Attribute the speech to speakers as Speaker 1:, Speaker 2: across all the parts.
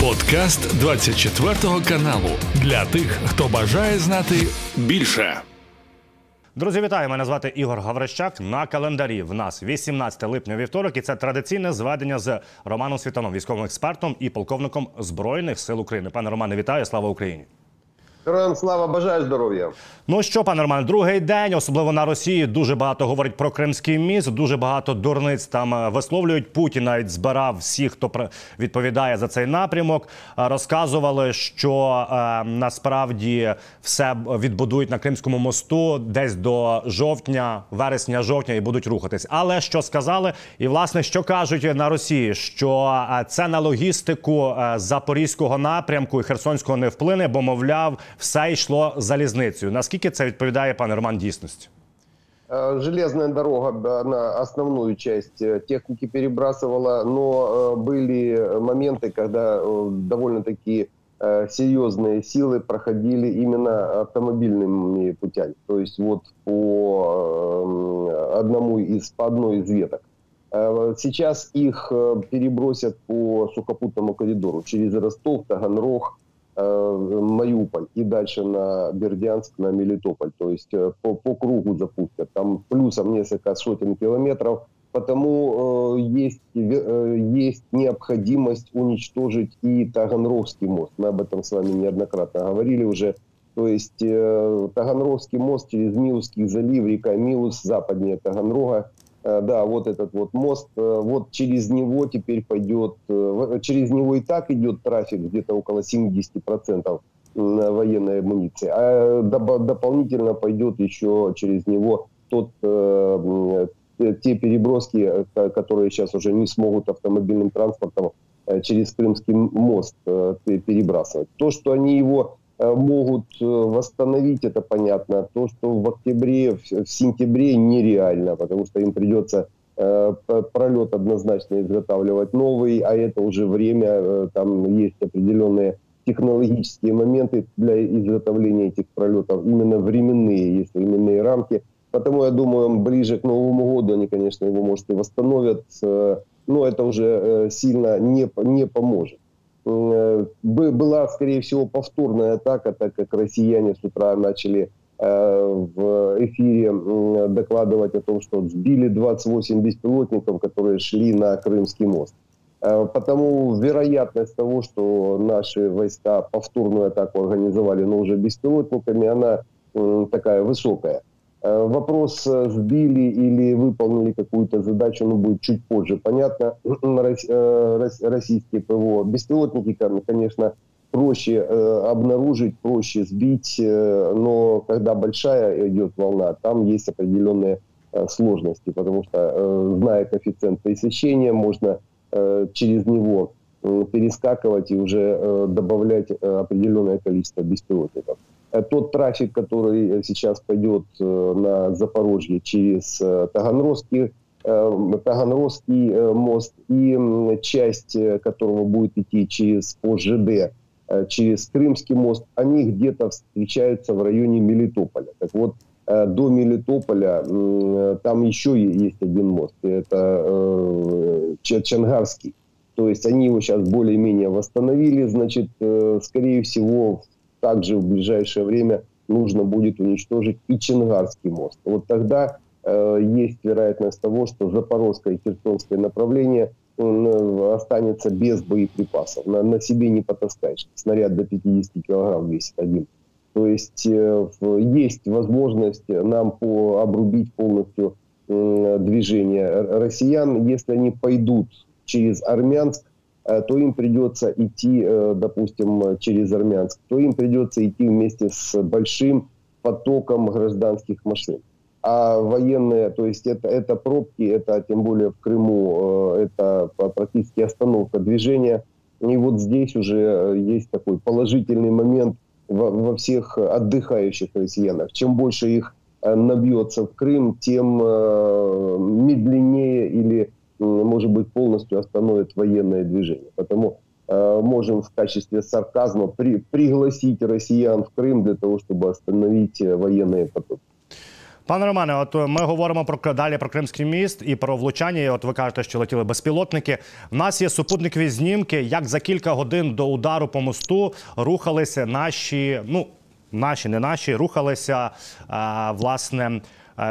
Speaker 1: Подкаст 24 каналу для тих, хто бажає знати більше.
Speaker 2: Друзі, вітаю! Мене звати Ігор Гаврищак. На календарі в нас 18 липня вівторок, і це традиційне зведення з Романом Світаном, військовим експертом і полковником збройних сил України. Пане Романе, вітаю! Слава Україні!
Speaker 3: Героям слава бажаю здоров'я.
Speaker 2: Ну що, пане Роман, другий день, особливо на Росії, дуже багато говорить про Кримський міст. Дуже багато дурниць там е, висловлюють. Путін навіть збирав всіх, хто відповідає за цей напрямок. Е, розказували, що е, насправді все відбудують на Кримському мосту десь до жовтня, вересня, жовтня і будуть рухатись. Але що сказали, і власне що кажуть на Росії, що е, це на логістику запорізького напрямку і Херсонського не вплине, бо мовляв все йшло залізницею. Наскільки це відповідає пане Роман дійсності?
Speaker 3: Э, железная дорога на основную часть э, техники перебрасывала, но э, были моменты, когда довольно-таки серьезные силы проходили именно автомобильными путями. То есть вот по одному из, по одной из веток. Сейчас их перебросят по сухопутному коридору через Ростов, Таганрог, Э, Мариуполь и дальше на Бердянск, на Мелитополь. То есть э, по, по кругу запустят. Там плюсом несколько сотен километров. Потому э, есть, э, есть необходимость уничтожить и Таганрогский мост. Мы об этом с вами неоднократно говорили уже. То есть э, Таганрогский мост через Миловский залив, река Милус, западнее Таганрога, Э, да, вот этот вот мост, э, вот через него теперь пойдет, э, через него и так идет трафик где-то около 70% военной амуниции, а дополнительно пойдет еще через него тот, те переброски, которые сейчас уже не смогут автомобильным транспортом через Крымский мост перебрасывать. То, что они его Э, могут э, восстановить, это понятно. То, что в октябре, в сентябре нереально, потому что им придется э, пролет однозначно изготавливать новый, а это уже время, там есть определенные технологические моменты для изготовления этих пролетов, именно временные, есть временные рамки. Потому я думаю, ближе к Новому году они, конечно, его, может, и восстановят, но это уже сильно не, не поможет. Э, была, скорее всего, повторная атака, так как россияне с утра начали э, в эфире докладывать о том, что сбили 28 беспилотников, которые шли на Крымский мост. Э, потому вероятность того, что наши войска повторную атаку организовали, но уже беспилотниками, она такая высокая. Э, вопрос, э, сбили или выполнили какую-то задачу, ну, будет чуть позже. Понятно, э, российские ПВО. Беспилотники, конечно, проще обнаружить, проще сбить, но когда большая идет волна, там есть определенные сложности, потому что, зная коэффициент пресечения, можно через него перескакивать и уже добавлять определенное количество беспилотников. Э, тот трафик, который сейчас пойдет э, на Запорожье через э, Таганрогский, Таганрогский мост и часть которого будет идти через ПОЖД, через Крымский мост, они где-то встречаются в районе Мелитополя. Так вот, до Мелитополя там еще есть один мост, это Чангарский. То есть они его сейчас более-менее восстановили, значит, скорее всего, также в ближайшее время нужно будет уничтожить и Чингарский мост. Вот тогда э, есть вероятность того, что Запорожское и Херсонское направление э, останется без боеприпасов. На, на себе не потаскаешь. Снаряд до 50 килограмм весит один. То есть э, есть возможность нам по, обрубить полностью э, движение россиян, если они пойдут через Армянск, то им придется идти, э, допустим, через Армянск, то им придется идти вместе с большим потоком гражданских машин. А военные, то есть это, это пробки, это тем более в Крыму, э, это практически остановка движения. И вот здесь уже есть такой положительный момент во, во всех отдыхающих россиянах. Чем больше их набьется в Крым, тем медленнее или может быть, полностью остановит военное движение. Потому э, можем в качестве сарказма при, пригласить россиян в Крым для того, чтобы остановить э, военные потоки.
Speaker 2: Пане Романе, от ми говоримо про далі про Кримський міст і про влучання. І От ви кажете, що летіли безпілотники. У нас є супутникові знімки, як за кілька годин до удару по мосту рухалися наші, ну наші, не наші, рухалися а, власне.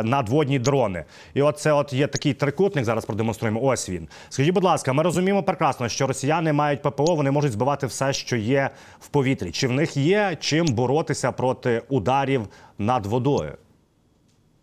Speaker 2: Надводні дрони, і от це от є такий трикутник. Зараз продемонструємо. Ось він. Скажіть, будь ласка, ми розуміємо прекрасно, що росіяни мають ППО, вони можуть збивати все, що є в повітрі. Чи в них є чим боротися проти ударів над водою?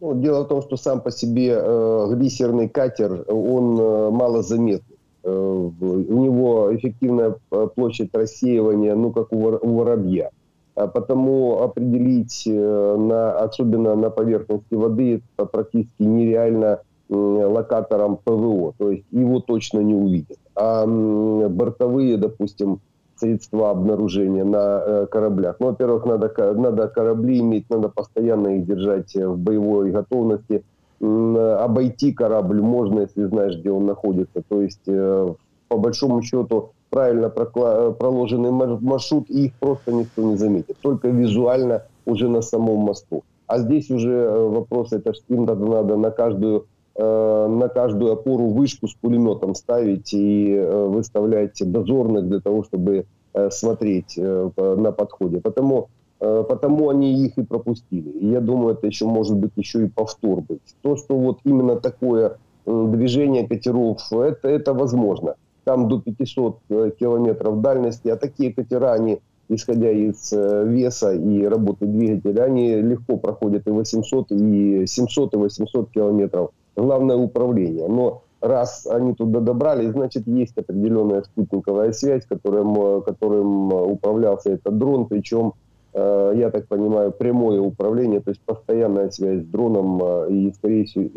Speaker 3: Ну, дело в том, что сам по себе э, глиссерный катер, он э, малозаметный. Э, у него эффективная э, площадь рассеивания, ну, как у, вор, у воробья. А потому определить, э, на, особенно на поверхности воды, это практически нереально э, локатором ПВО. То есть его точно не увидят. А э, бортовые, допустим, средства обнаружения на э, кораблях. Ну, во-первых, надо, надо корабли иметь, надо постоянно их держать в боевой готовности. Обойти корабль можно, если знаешь, где он находится. То есть, э, по большому счету, правильно проложенный маршрут, и их просто никто не заметит. Только визуально уже на самом мосту. А здесь уже э, вопрос, это им надо, надо на каждую на каждую опору вышку с пулеметом ставить и выставлять дозорных для того, чтобы смотреть на подходе. Потому, потому они их и пропустили. Я думаю, это еще может быть еще и повтор быть. То, что вот именно такое движение катеров, это, это возможно. Там до 500 километров дальности, а такие катера, они исходя из веса и работы двигателя, они легко проходят и 800, и 700, и 800 километров главное управление. Но раз они туда добрались, значит, есть определенная спутниковая связь, которым, которым управлялся этот дрон, причем, э, я так понимаю, прямое управление, то есть постоянная связь с дроном э, и, скорее всего,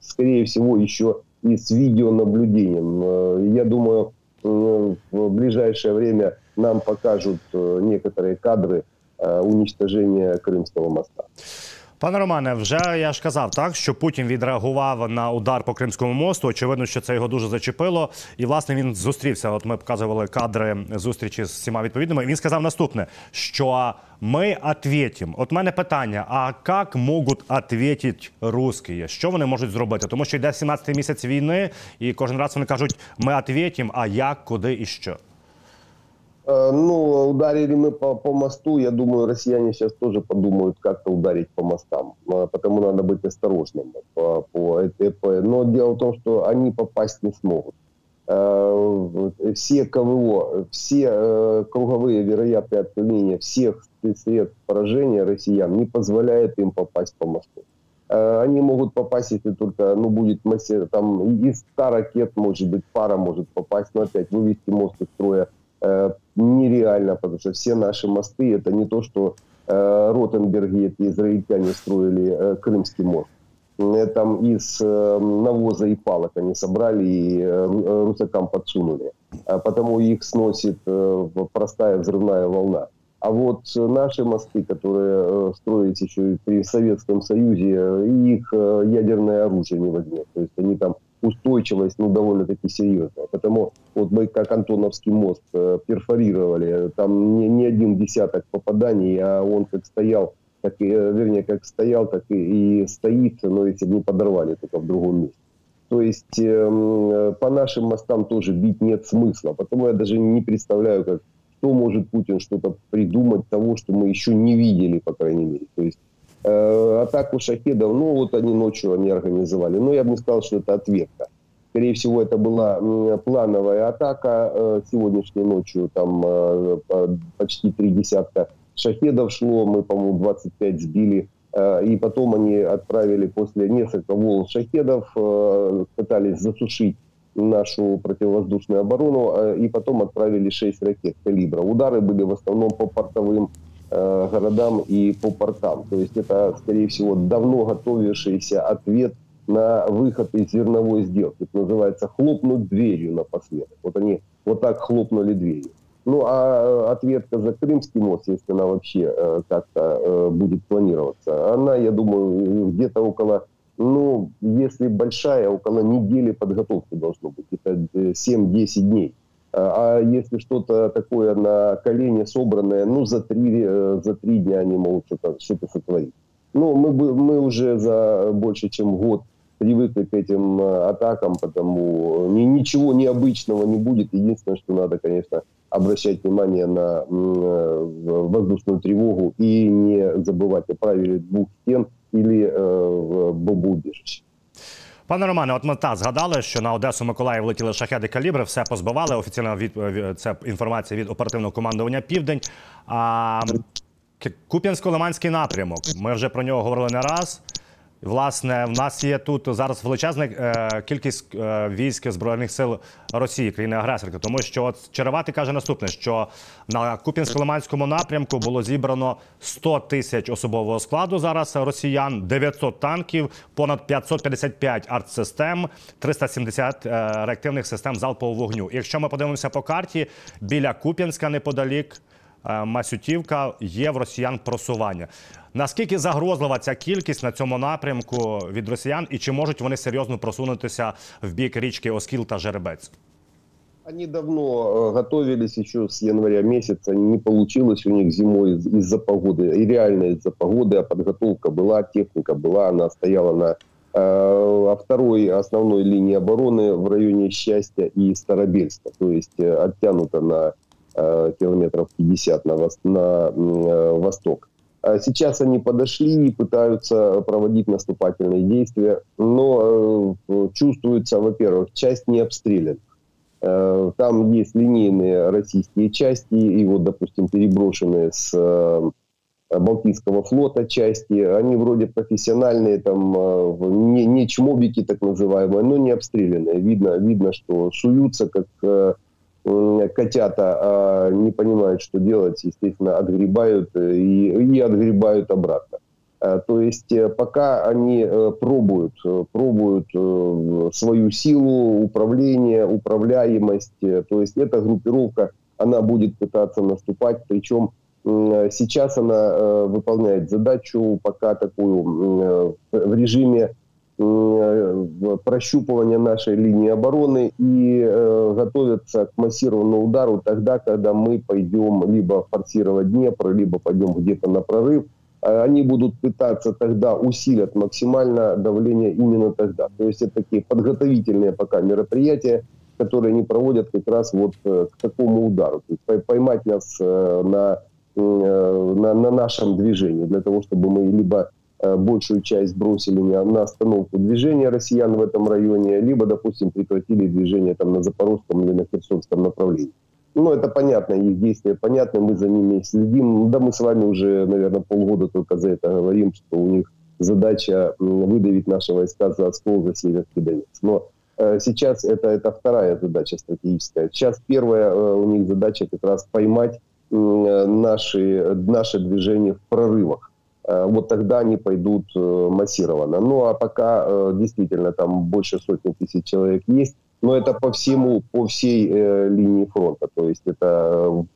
Speaker 3: скорее всего еще и с видеонаблюдением. Э, я думаю, в ближайшее время нам покажут некоторые кадры уничтожения Крымского моста.
Speaker 2: Пане Романе, вже я ж казав, так що Путін відреагував на удар по Кримському мосту. Очевидно, що це його дуже зачепило. І власне він зустрівся. От ми показували кадри зустрічі з всіма відповідними. Він сказав наступне: що ми відповімо. От мене питання: а як можуть відповідати русські? Що вони можуть зробити? Тому що йде 17-й місяць війни, і кожен раз вони кажуть: ми відповімо, а як, куди і що.
Speaker 3: Э, ну, ударили мы по, по мосту, я думаю, россияне сейчас тоже подумают, как-то ударить по мостам. Э, потому надо быть осторожным. По, по, по, но дело в том, что они попасть не смогут. Э, все КВО, все круговые вероятные отклонения всех средств поражения россиян не позволяет им попасть по мосту. Они могут попасть, если только ну, будет массе, там из 100 ракет, может быть, пара может попасть, но опять вывести мост из строя Э, нереально, потому что все наши мосты это не то, что э, Ротенберги, эти израильтяне строили э, Крымский мост. Там из навоза и палок они собрали и русакам подсунули. А потому их сносит простая взрывная волна. А вот наши мосты, которые строились еще при Советском Союзе, их ядерное оружие не возьмет. То есть они там устойчивость ну, довольно-таки серьезная. Потому вот мы как Антоновский мост э, перфорировали, там не, не один десяток попаданий, а он как стоял, так и, э, вернее, как стоял, так и, и стоит, но если бы не подорвали, только в другом месте. То есть э, по нашим мостам тоже бить нет смысла. Потому я даже не представляю, как, что может Путин что-то придумать того, что мы еще не видели, по крайней мере. То есть Э, атаку шахедов, ну вот они ночью они организовали. Но я бы не сказал, что это ответка. Скорее всего, это была плановая атака э, сегодняшней ночью. Там э, почти три десятка шахедов шло, мы, по-моему, 25 сбили. И потом они отправили после нескольких волн шахедов, пытались засушить нашу противовоздушную оборону, и потом отправили 6 ракет калибра. Удары были в основном по портовым Э, городам и по портам. То есть это, скорее всего, давно готовившийся ответ на выход из зерновой сделки. Это называется хлопнуть дверью напоследок. Вот они вот так хлопнули дверью. Ну, а э, ответка за Крымский мост, если она вообще э, как-то э, будет планироваться, она, я думаю, где-то около, ну, если большая, около недели подготовки должно быть. Это 7-10 дней. А если что-то такое на колене собранное, ну, за три, э, за три дня они могут что-то что сотворить. Ну, мы, мы уже за больше чем год привыкли к этим атакам, потому ни, ничего необычного не будет. Единственное, что надо, конечно, обращать внимание на воздушную тревогу и не забывать о правиле двух стен или э, бомбоубежище.
Speaker 2: Пане Романе, от ми та згадали, що на Одесу Миколаїв летіли шахеди калібри, все позбивали. Офіційна від це інформація від оперативного командування Південь. А Куп'янсько-Лиманський напрямок. Ми вже про нього говорили не раз. Власне, в нас є тут зараз величезна е, кількість е, військ збройних сил Росії, країни агресорки, тому що от Черевати каже наступне: що на Куп'янсько-Лиманському напрямку було зібрано 100 тисяч особового складу зараз росіян, 900 танків, понад 555 артсистем, 370 е, реактивних систем залпового вогню. Якщо ми подивимося по карті, біля Куп'янська неподалік. Е, Масютівка є в росіян просування. Наскільки загрозлива ця кількість на цьому напрямку від росіян, і чи можуть вони серйозно просунутися в бік річки Оскіл та Жеребець?
Speaker 3: Они давно э, готовились еще с января месяца, не получилось у них зимой из-за погоды, и реально из-за погоды, а подготовка была, техника была, она стояла на э, второй основной линии обороны в районе Счастья и Старобельска, то есть э, оттянута на э, километров 50 на, вос, на э, восток. А сейчас они подошли и пытаются проводить наступательные действия, но э, чувствуется, во-первых, часть не обстреляна. Э, там есть линейные российские части, и вот, допустим, переброшенные с э, Балтийского флота части, они вроде профессиональные, там не, не чмобики так называемые, но не обстрелянные. Видно, видно, что суются как котята а, не понимают, что делать, естественно, отгребают э, и, и отгребают обратно. А, то есть э, пока они э, пробуют, пробуют свою силу, управление, управляемость, то есть эта группировка, она будет пытаться наступать, причем сейчас она выполняет задачу пока такую в режиме Э, прощупывания нашей линии обороны и э, готовятся к массированному удару тогда, когда мы пойдем либо форсировать Днепр, либо пойдем где-то на прорыв. А они будут пытаться тогда усилить максимально давление именно тогда. То есть это такие подготовительные пока мероприятия, которые они проводят как раз вот э, к такому удару. То есть поймать нас э, на, на, на нашем движении для того, чтобы мы либо Э, большую часть бросили на остановку движения россиян в этом районе, либо, допустим, прекратили движение там на Запорожском или на Херсонском направлении. Ну, это понятно, их действия понятны, мы за ними следим. Да мы с вами уже, наверное, полгода только за это говорим, что у них задача выдавить наши войска за Оскол, за Северский Донец. Но э, сейчас это, это вторая задача стратегическая. Сейчас первая э, у них задача как раз поймать э, наши, наше движение в прорывах Э, вот тогда они пойдут э, массированно. Ну а пока э, действительно там больше сотни тысяч человек есть, но это по всему, по всей линии фронта, то есть это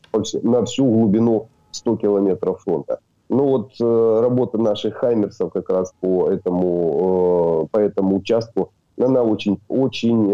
Speaker 3: на всю глубину 100 километров фронта. Ну вот работа наших хаймерсов как раз по этому, по этому участку, она очень, очень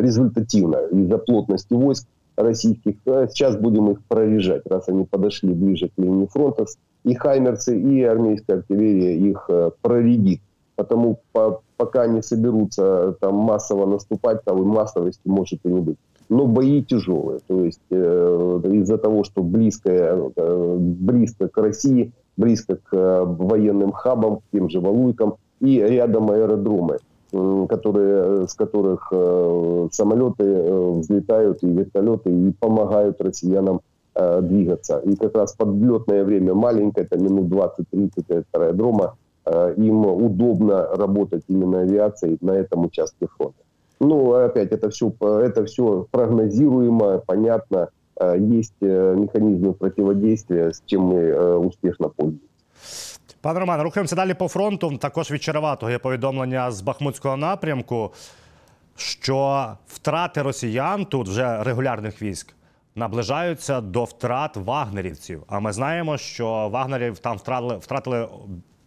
Speaker 3: результативна из-за плотности войск российских. Сейчас будем их прорежать, раз они подошли ближе к линии фронта и хаймерцы, и армейская артиллерия их э, проредит. Потому по, пока не соберутся там массово наступать, того массовости может и не быть. Но бои тяжелые. То есть э, из-за того, что близко, э, близко к России, близко к э, военным хабам, к тем же Валуйкам, и рядом аэродромы, э, которые, с которых э, самолеты э, взлетают и вертолеты и помогают россиянам Э, двигаться. И как раз подлетное время маленькое, это минут 20-30 от аэродрома, э, им удобно работать именно авиацией на этом участке фронта. Ну, опять, это все, это все прогнозируемо, понятно, э, есть механизмы противодействия, з чим ми успішно пользуємося.
Speaker 2: Пане Романе, рухаємося далі по фронту. Також від Череватого є повідомлення з Бахмутського напрямку, що втрати росіян тут вже регулярних військ наближаються до втрат вагнерівців. А ми знаємо, що вагнерів там втратили втратили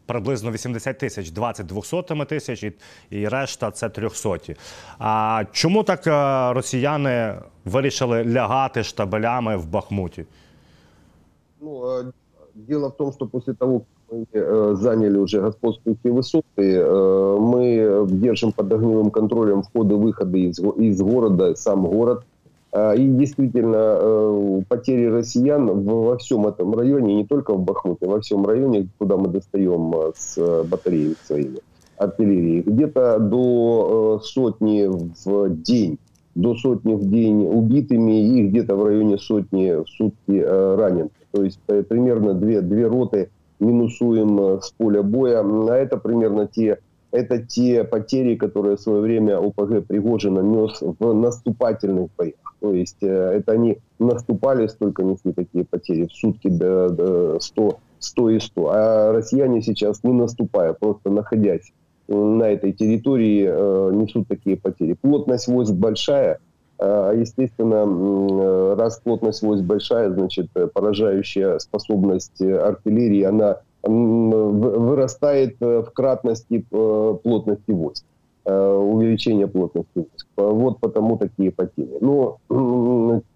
Speaker 2: приблизно 80 тисяч, 20 двохсотими тисяч, і, і решта це трьохсоті. А чому так е, росіяни вирішили лягати штабелями в Бахмуті?
Speaker 3: Ну, дело в том, что после того, мы э, заняли уже господствующие высоты. Э, мы держим под огневым контролем входы-выходы из, из города, сам город. Э, и действительно, э, потери россиян во всем этом районе, не только в Бахмуте, во всем районе, куда мы достаем э, с батареи своими артиллерии, где-то до сотни в день, до сотни в день убитыми и где-то в районе сотни в сутки раненых. То есть примерно две, две роты минусуем с поля боя. А это примерно те это те потери, которые в свое время ОПГ Пригожина нес в наступательных боях. То есть э, это они наступали, столько несли такие потери в сутки до, до 100, 100 и 100. А россияне сейчас не наступая, просто находясь на этой территории, э, несут такие потери. Плотность войск большая, естественно, раз плотность войск большая, значит, поражающая способность артиллерии, она вырастает э, в кратности плотности войск. Э, увеличение плотности. Вот потому такие потери. Но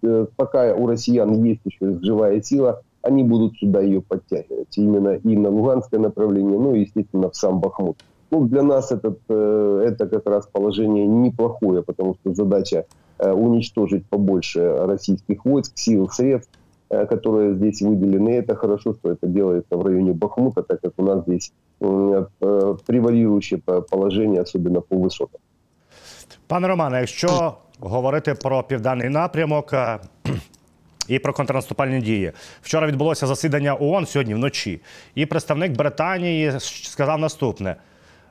Speaker 3: э, пока у россиян есть еще живая сила, они будут сюда ее подтягивать. Именно и на Луганское направление, ну и, естественно, в сам Бахмут. Ну, для нас этот, э, это как раз положение неплохое, потому что задача уничтожить побольше российских войск, сил, средств, которые здесь выделены. И это хорошо, что это делается в районе Бахмута, так как у нас здесь э, преваліруюче положення, особливо по висотам.
Speaker 2: Пане Романе, якщо говорити про південний напрямок е, і про контрнаступальні дії, вчора відбулося засідання ООН сьогодні вночі, і представник Британії сказав наступне: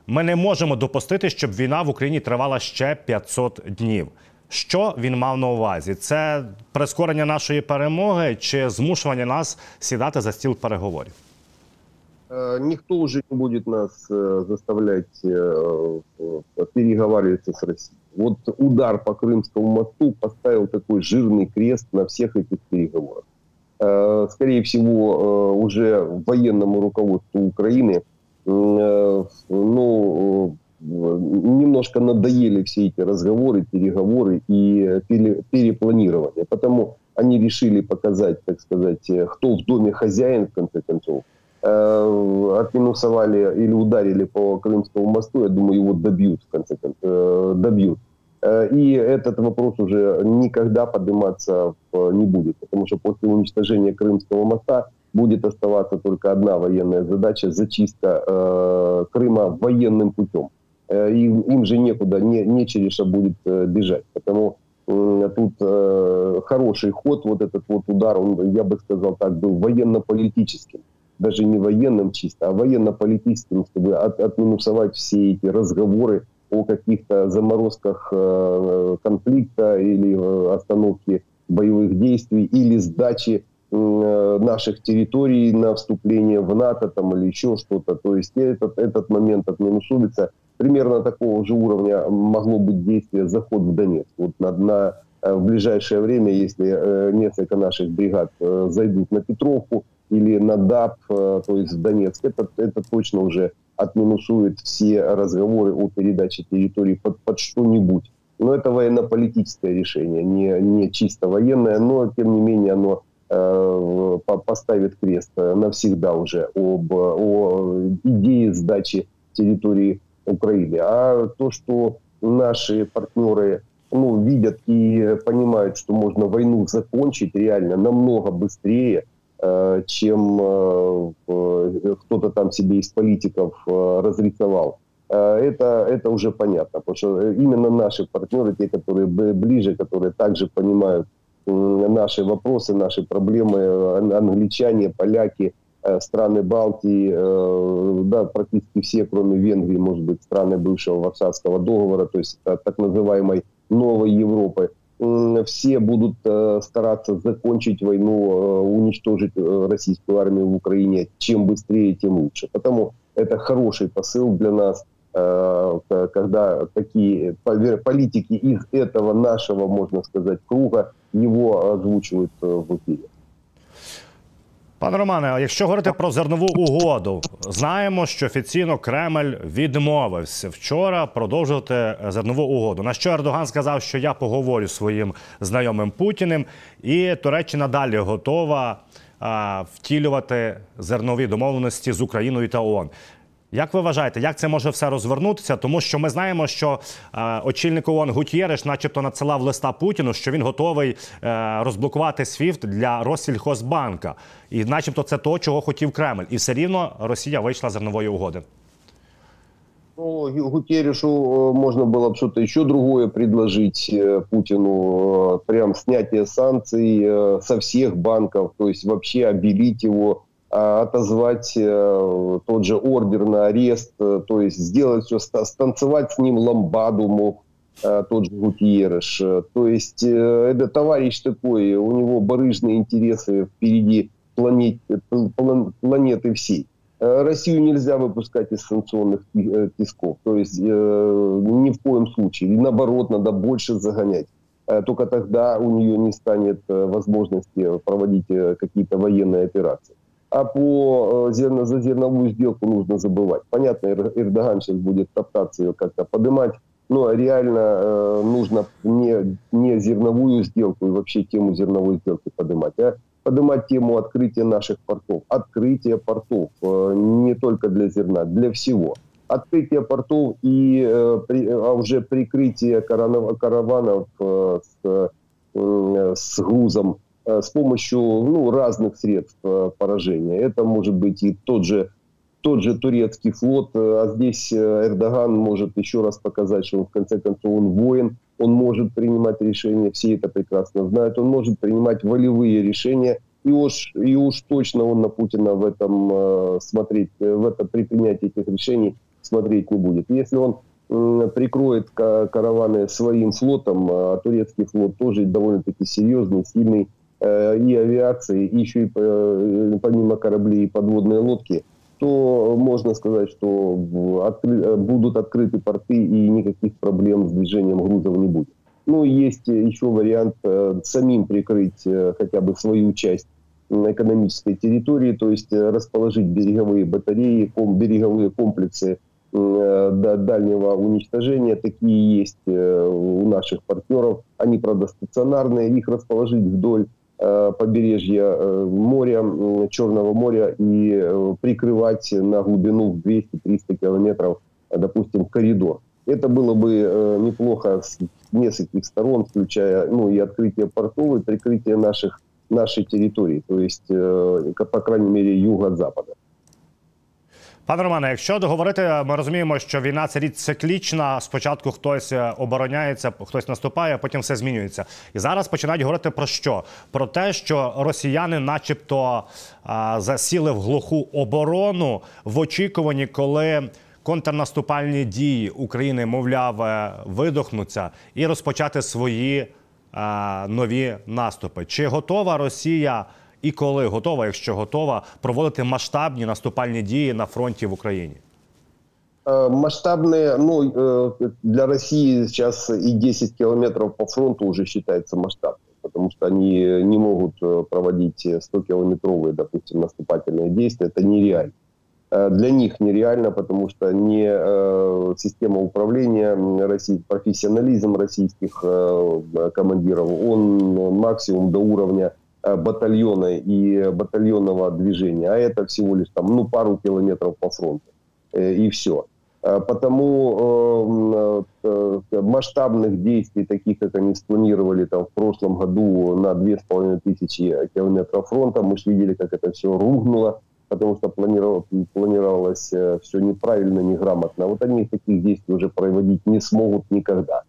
Speaker 2: ми не можемо допустити, щоб війна в Україні тривала ще 500 днів. Що він мав на увазі? Це прискорення нашої перемоги чи змушування нас сідати за стіл переговорів?
Speaker 3: Никто уже не будет нас заставлять переговариваться с Россией. Вот удар по Крымскому мосту поставил такой жирный крест на всех этих переговорах. Скорее всего, уже военному руководству Украины ну, немножко надоели все эти разговоры, переговоры и перепланирование. Потому они решили показать, так сказать, кто в доме хозяин, в конце концов. Э, отминусовали или ударили по Крымскому мосту, я думаю, его добьют, в конце концов, э, добьют. Э, и этот вопрос уже никогда подниматься не будет, потому что после уничтожения Крымского моста будет оставаться только одна военная задача – зачистка Крыма военным путем. Э, им, им же некуда, не, не через что будет э, бежать. Потому тут э, хороший ход, вот этот вот удар, он, я бы сказал так, был военно-политическим. Даже не военным чисто, а военно-политическим, чтобы от, отминусовать все эти разговоры о каких-то заморозках э, конфликта или э, остановке боевых действий или сдачи э, наших территорий на вступление в НАТО там, или еще что-то. То есть этот, этот момент отминусуется примерно такого же уровня могло быть действие заход в Донецк. Вот на, на, э, в ближайшее время, если э, несколько наших бригад э, зайдут на Петровку или на ДАП, то есть в Донецк, это, это точно уже отминусует все разговоры о передаче территории под, под что-нибудь. Но это военно-политическое решение, не, не чисто военное, но тем не менее оно э, поставит крест навсегда уже об о идее сдачи территории Украины. А то, что наши партнеры ну, видят и понимают, что можно войну закончить реально намного быстрее, э, чем э, кто-то там себе из политиков э, разрисовал. Это, это уже понятно, потому что именно наши партнеры, те, которые ближе, которые также понимают наши вопросы, наши проблемы, англичане, поляки – Э, страны Балтии, э, да, практически все, кроме Венгрии, может быть, страны бывшего Варшавского договора, то есть так называемой новой Европы, все будут э, стараться закончить войну, уничтожить российскую армию в Украине. Чем быстрее, тем лучше. Потому это хороший посыл для нас, когда такие политики из этого нашего, можно сказать, круга его озвучивают в эфире.
Speaker 2: Пане Романе, якщо говорити про зернову угоду, знаємо, що офіційно Кремль відмовився вчора продовжувати зернову угоду. На що Ердоган сказав, що я поговорю своїм знайомим Путіним, і Туреччина далі готова втілювати зернові домовленості з Україною та ООН. Як ви вважаєте, як це може все розвернутися? Тому що ми знаємо, що е, очільник ООН Гутєреш, начебто, надсилав листа Путіну, що він готовий е, розблокувати СВІФТ для Россільхозбанка. І, начебто, це то, чого хотів Кремль, і все рівно Росія вийшла з зернової угоди.
Speaker 3: Ну, Гутеррешу э, можно было бы что-то еще другое предложить э, Путину. Э, прям снятие санкций со всех банков, то есть вообще обелить его, а, отозвать тот же ордер на арест, то есть сделать все, станцевать с ним ламбаду мог тот же Гутьерреш. То есть это товарищ такой, у него барыжные интересы впереди планет, планеты всей. Э, Россию нельзя выпускать из санкционных э, тисков. То есть э, ни в коем случае. Наоборот, надо больше загонять. Только тогда у нее не станет возможности проводить какие-то военные операции. А по зерно, за зерновую сделку нужно забывать. Понятно, Эрдоган сейчас будет топтаться ее как-то поднимать, но реально нужно не, не зерновую сделку и вообще тему зерновой сделки поднимать, а поднимать тему открытия наших портов. Открытие портов э, не только для зерна, для всего. Открытие портов и э, а уже прикрытие караванов э, с, с грузом с помощью ну, разных средств поражения. Это может быть и тот же тот же турецкий флот, а здесь Эрдоган может еще раз показать, что он в конце концов он воин, он может принимать решения, все это прекрасно знают, он может принимать волевые решения, и уж, и уж точно он на Путина в этом э, смотреть, в это при принятии этих решений смотреть не будет. Если он э, прикроет караваны своим флотом, а турецкий флот тоже довольно-таки серьезный, сильный, э, и авиации, и еще и э, помимо кораблей и подводные лодки, то можно сказать, что откры, будут открыты порты и никаких проблем с движением грузов не будет. Ну, есть еще вариант э, самим прикрыть э, хотя бы свою часть экономической территории, то есть э, расположить береговые батареи, ком, береговые комплексы э, дальнего уничтожения. Такие есть э, у наших партнеров. Они, правда, стационарные. Их расположить вдоль э, побережья э, моря, Черного моря и э, прикрывать на глубину в 200-300 километров, допустим, коридор. Это было бы э, неплохо с нескольких сторон, включая ну, и открытие портов, и прикрытие наших нашей территории, то есть, э, по крайней мере, юго-запада.
Speaker 2: Пане Романе, якщо договорити, ми розуміємо, що війна це річ циклічна. Спочатку хтось е, обороняється, хтось наступає, а потім все змінюється. І зараз починають говорити про що? Про те, що росіяни, начебто, засіли в глуху оборону в очікуванні, коли контрнаступальні дії України, мовляв, е, видохнуться і розпочати свої нові наступи. Чи готова Росія і коли готова, якщо готова, проводити масштабні наступальні дії на фронті в Україні?
Speaker 3: Е, масштабные, ну, е, для России сейчас и 10 километров по фронту уже считается масштабным, потому что они не могут е, проводить 100-километровые, допустим, наступательные действия, это нереально. Э, для них нереально, потому что не э, система управления, России, профессионализм российских э, командиров, он максимум до уровня батальона и батальонного движения, а это всего лишь там, ну, пару километров по фронту, и все. Потому э, масштабных действий, таких, как они спланировали там, в прошлом году на 2500 километров фронта, мы же видели, как это все рухнуло потому что планировалось, планировалось э, все неправильно, неграмотно. Вот они таких действий уже проводить не смогут никогда.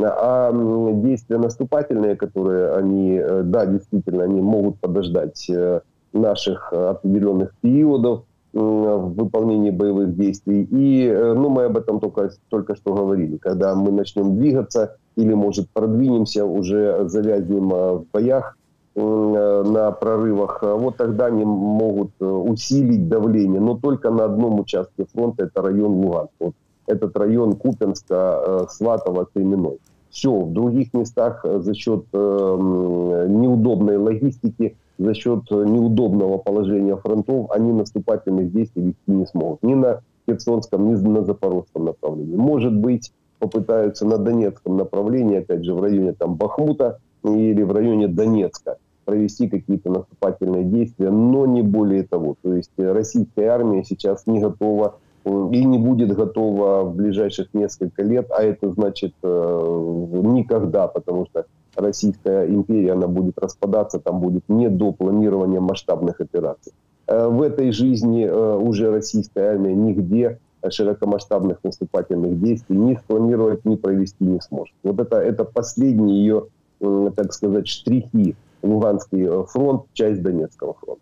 Speaker 3: А действия наступательные, которые они, э, да, действительно, они могут подождать э, наших определенных периодов в выполнении боевых действий. И ну, мы об этом только, только что говорили. Когда мы начнем двигаться или, может, продвинемся, уже завязнем в боях, Э, на прорывах, э, вот тогда они могут э, усилить давление, но только на одном участке фронта, это район Луганск. Вот этот район Купенска, Сватово, Кременной. Все, в других местах за счет неудобной логистики, за счет неудобного положения фронтов, они наступательных действий вести не смогут. Ни на Херсонском, ни на Запорожском направлении. Может быть, попытаются на Донецком направлении, опять же, в районе там Бахмута или в районе Донецка. провести какие-то наступательные действия, но не более того. То есть российская армия сейчас не готова и не будет готова в ближайших несколько лет, а это значит никогда, потому что Российская империя, она будет распадаться, там будет не до планирования масштабных операций. В этой жизни уже российская армия нигде широкомасштабных наступательных действий ни спланировать, ни провести не сможет. Вот это, это последние ее, так сказать, штрихи Луганський е, фронт, часть Донецького фронту.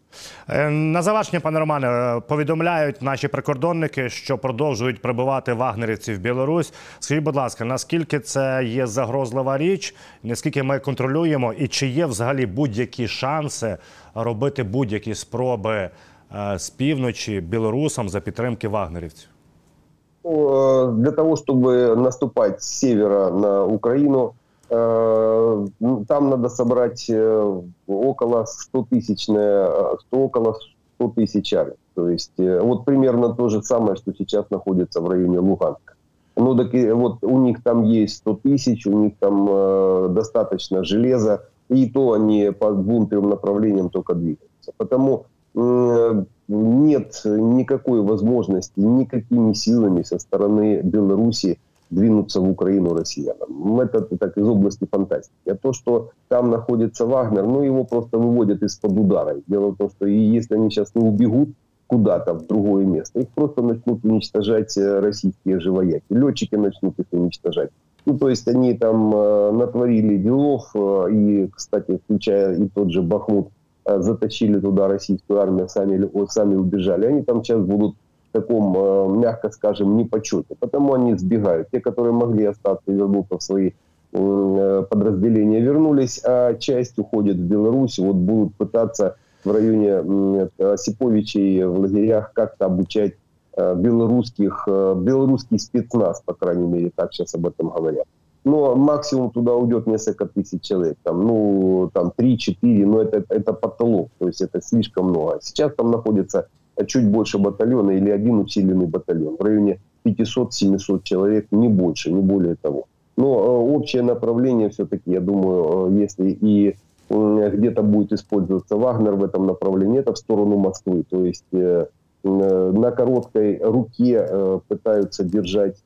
Speaker 2: Е, на завершення, пане Романе, е, повідомляють наші прикордонники, що продовжують прибувати вагнерівців в Білорусь. Скажіть, будь ласка, наскільки це є загрозлива річ? Наскільки ми контролюємо, і чи є взагалі будь-які шанси робити будь-які спроби з півночі білорусам за підтримки вагнерівців?
Speaker 3: Ну, для того, чтобы наступать с севера на Украину, Э, ну, там надо собрать э, около 100 тысяч, около 100 тысяч. То есть э, вот примерно то же самое, что сейчас находится в районе Луганска. Ну так и вот у них там есть 100 тысяч, у них там э, достаточно железа, и то они по двум трем направлениям только двигаются. Потому э, нет никакой возможности никакими силами со стороны Беларуси двинуться в Украину россиянам. Это так из области фантастики. А то, что там находится Вагнер, ну его просто выводят из-под удара. Дело в том, что и если они сейчас не убегут куда-то в другое место, их просто начнут уничтожать э, российские живояки. Летчики начнут их уничтожать. Ну, то есть они там э, натворили делов, э, и, кстати, включая и тот же Бахмут, э, затащили туда российскую армию, сами, сами убежали. Они там сейчас будут таком, э, мягко скажем, непочете. Потому они сбегают. Те, которые могли остаться и вернуться в свои э, подразделения, вернулись, а часть уходит в Беларусь. Вот будут пытаться в районе Осиповичей в лагерях как-то обучать э, белорусских, белорусский спецназ, по крайней мере, так сейчас об этом говорят. Но максимум туда уйдет несколько тысяч человек, там, ну, там 3-4, но это, это потолок, то есть это слишком много. Сейчас там находится чуть больше батальона или один усиленный батальон в районе 500-700 человек, не больше, не более того. Но э, общее направление все-таки, я думаю, э, если и где-то будет использоваться Вагнер в этом направлении, это в сторону Москвы. То есть э, на короткой руке пытаются держать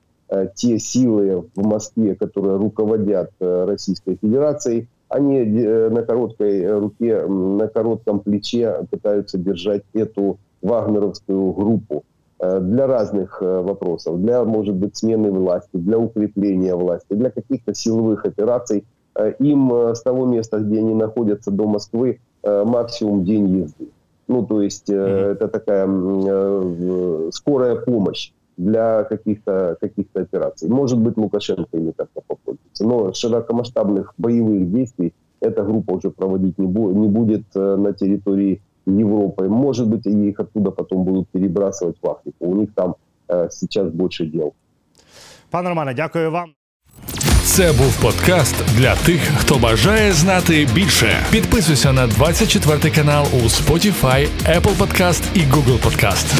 Speaker 3: те силы в Москве, которые руководят Российской Федерацией, они на короткой руке, на коротком плече пытаются держать эту вагнеровскую группу э, для разных э, вопросов, для, может быть, смены власти, для укрепления власти, для каких-то силовых операций. Э, им с того места, где они находятся до Москвы, максимум день езды. Ну, то есть mm-hmm. это такая скорая помощь для каких-то каких операций. Может быть, Лукашенко ими как-то попользуется. Но широкомасштабных боевых действий эта группа уже проводить не, бу- не будет на территории Европой. Может быть, и их оттуда потом будут перебрасывать в Африку. У них там э, сейчас больше дел.
Speaker 2: Пане Романе, дякую вам.
Speaker 1: Це був подкаст для тих, хто бажає знати більше. Підписуйся на 24 канал у Spotify, Apple Podcast і Google Podcast.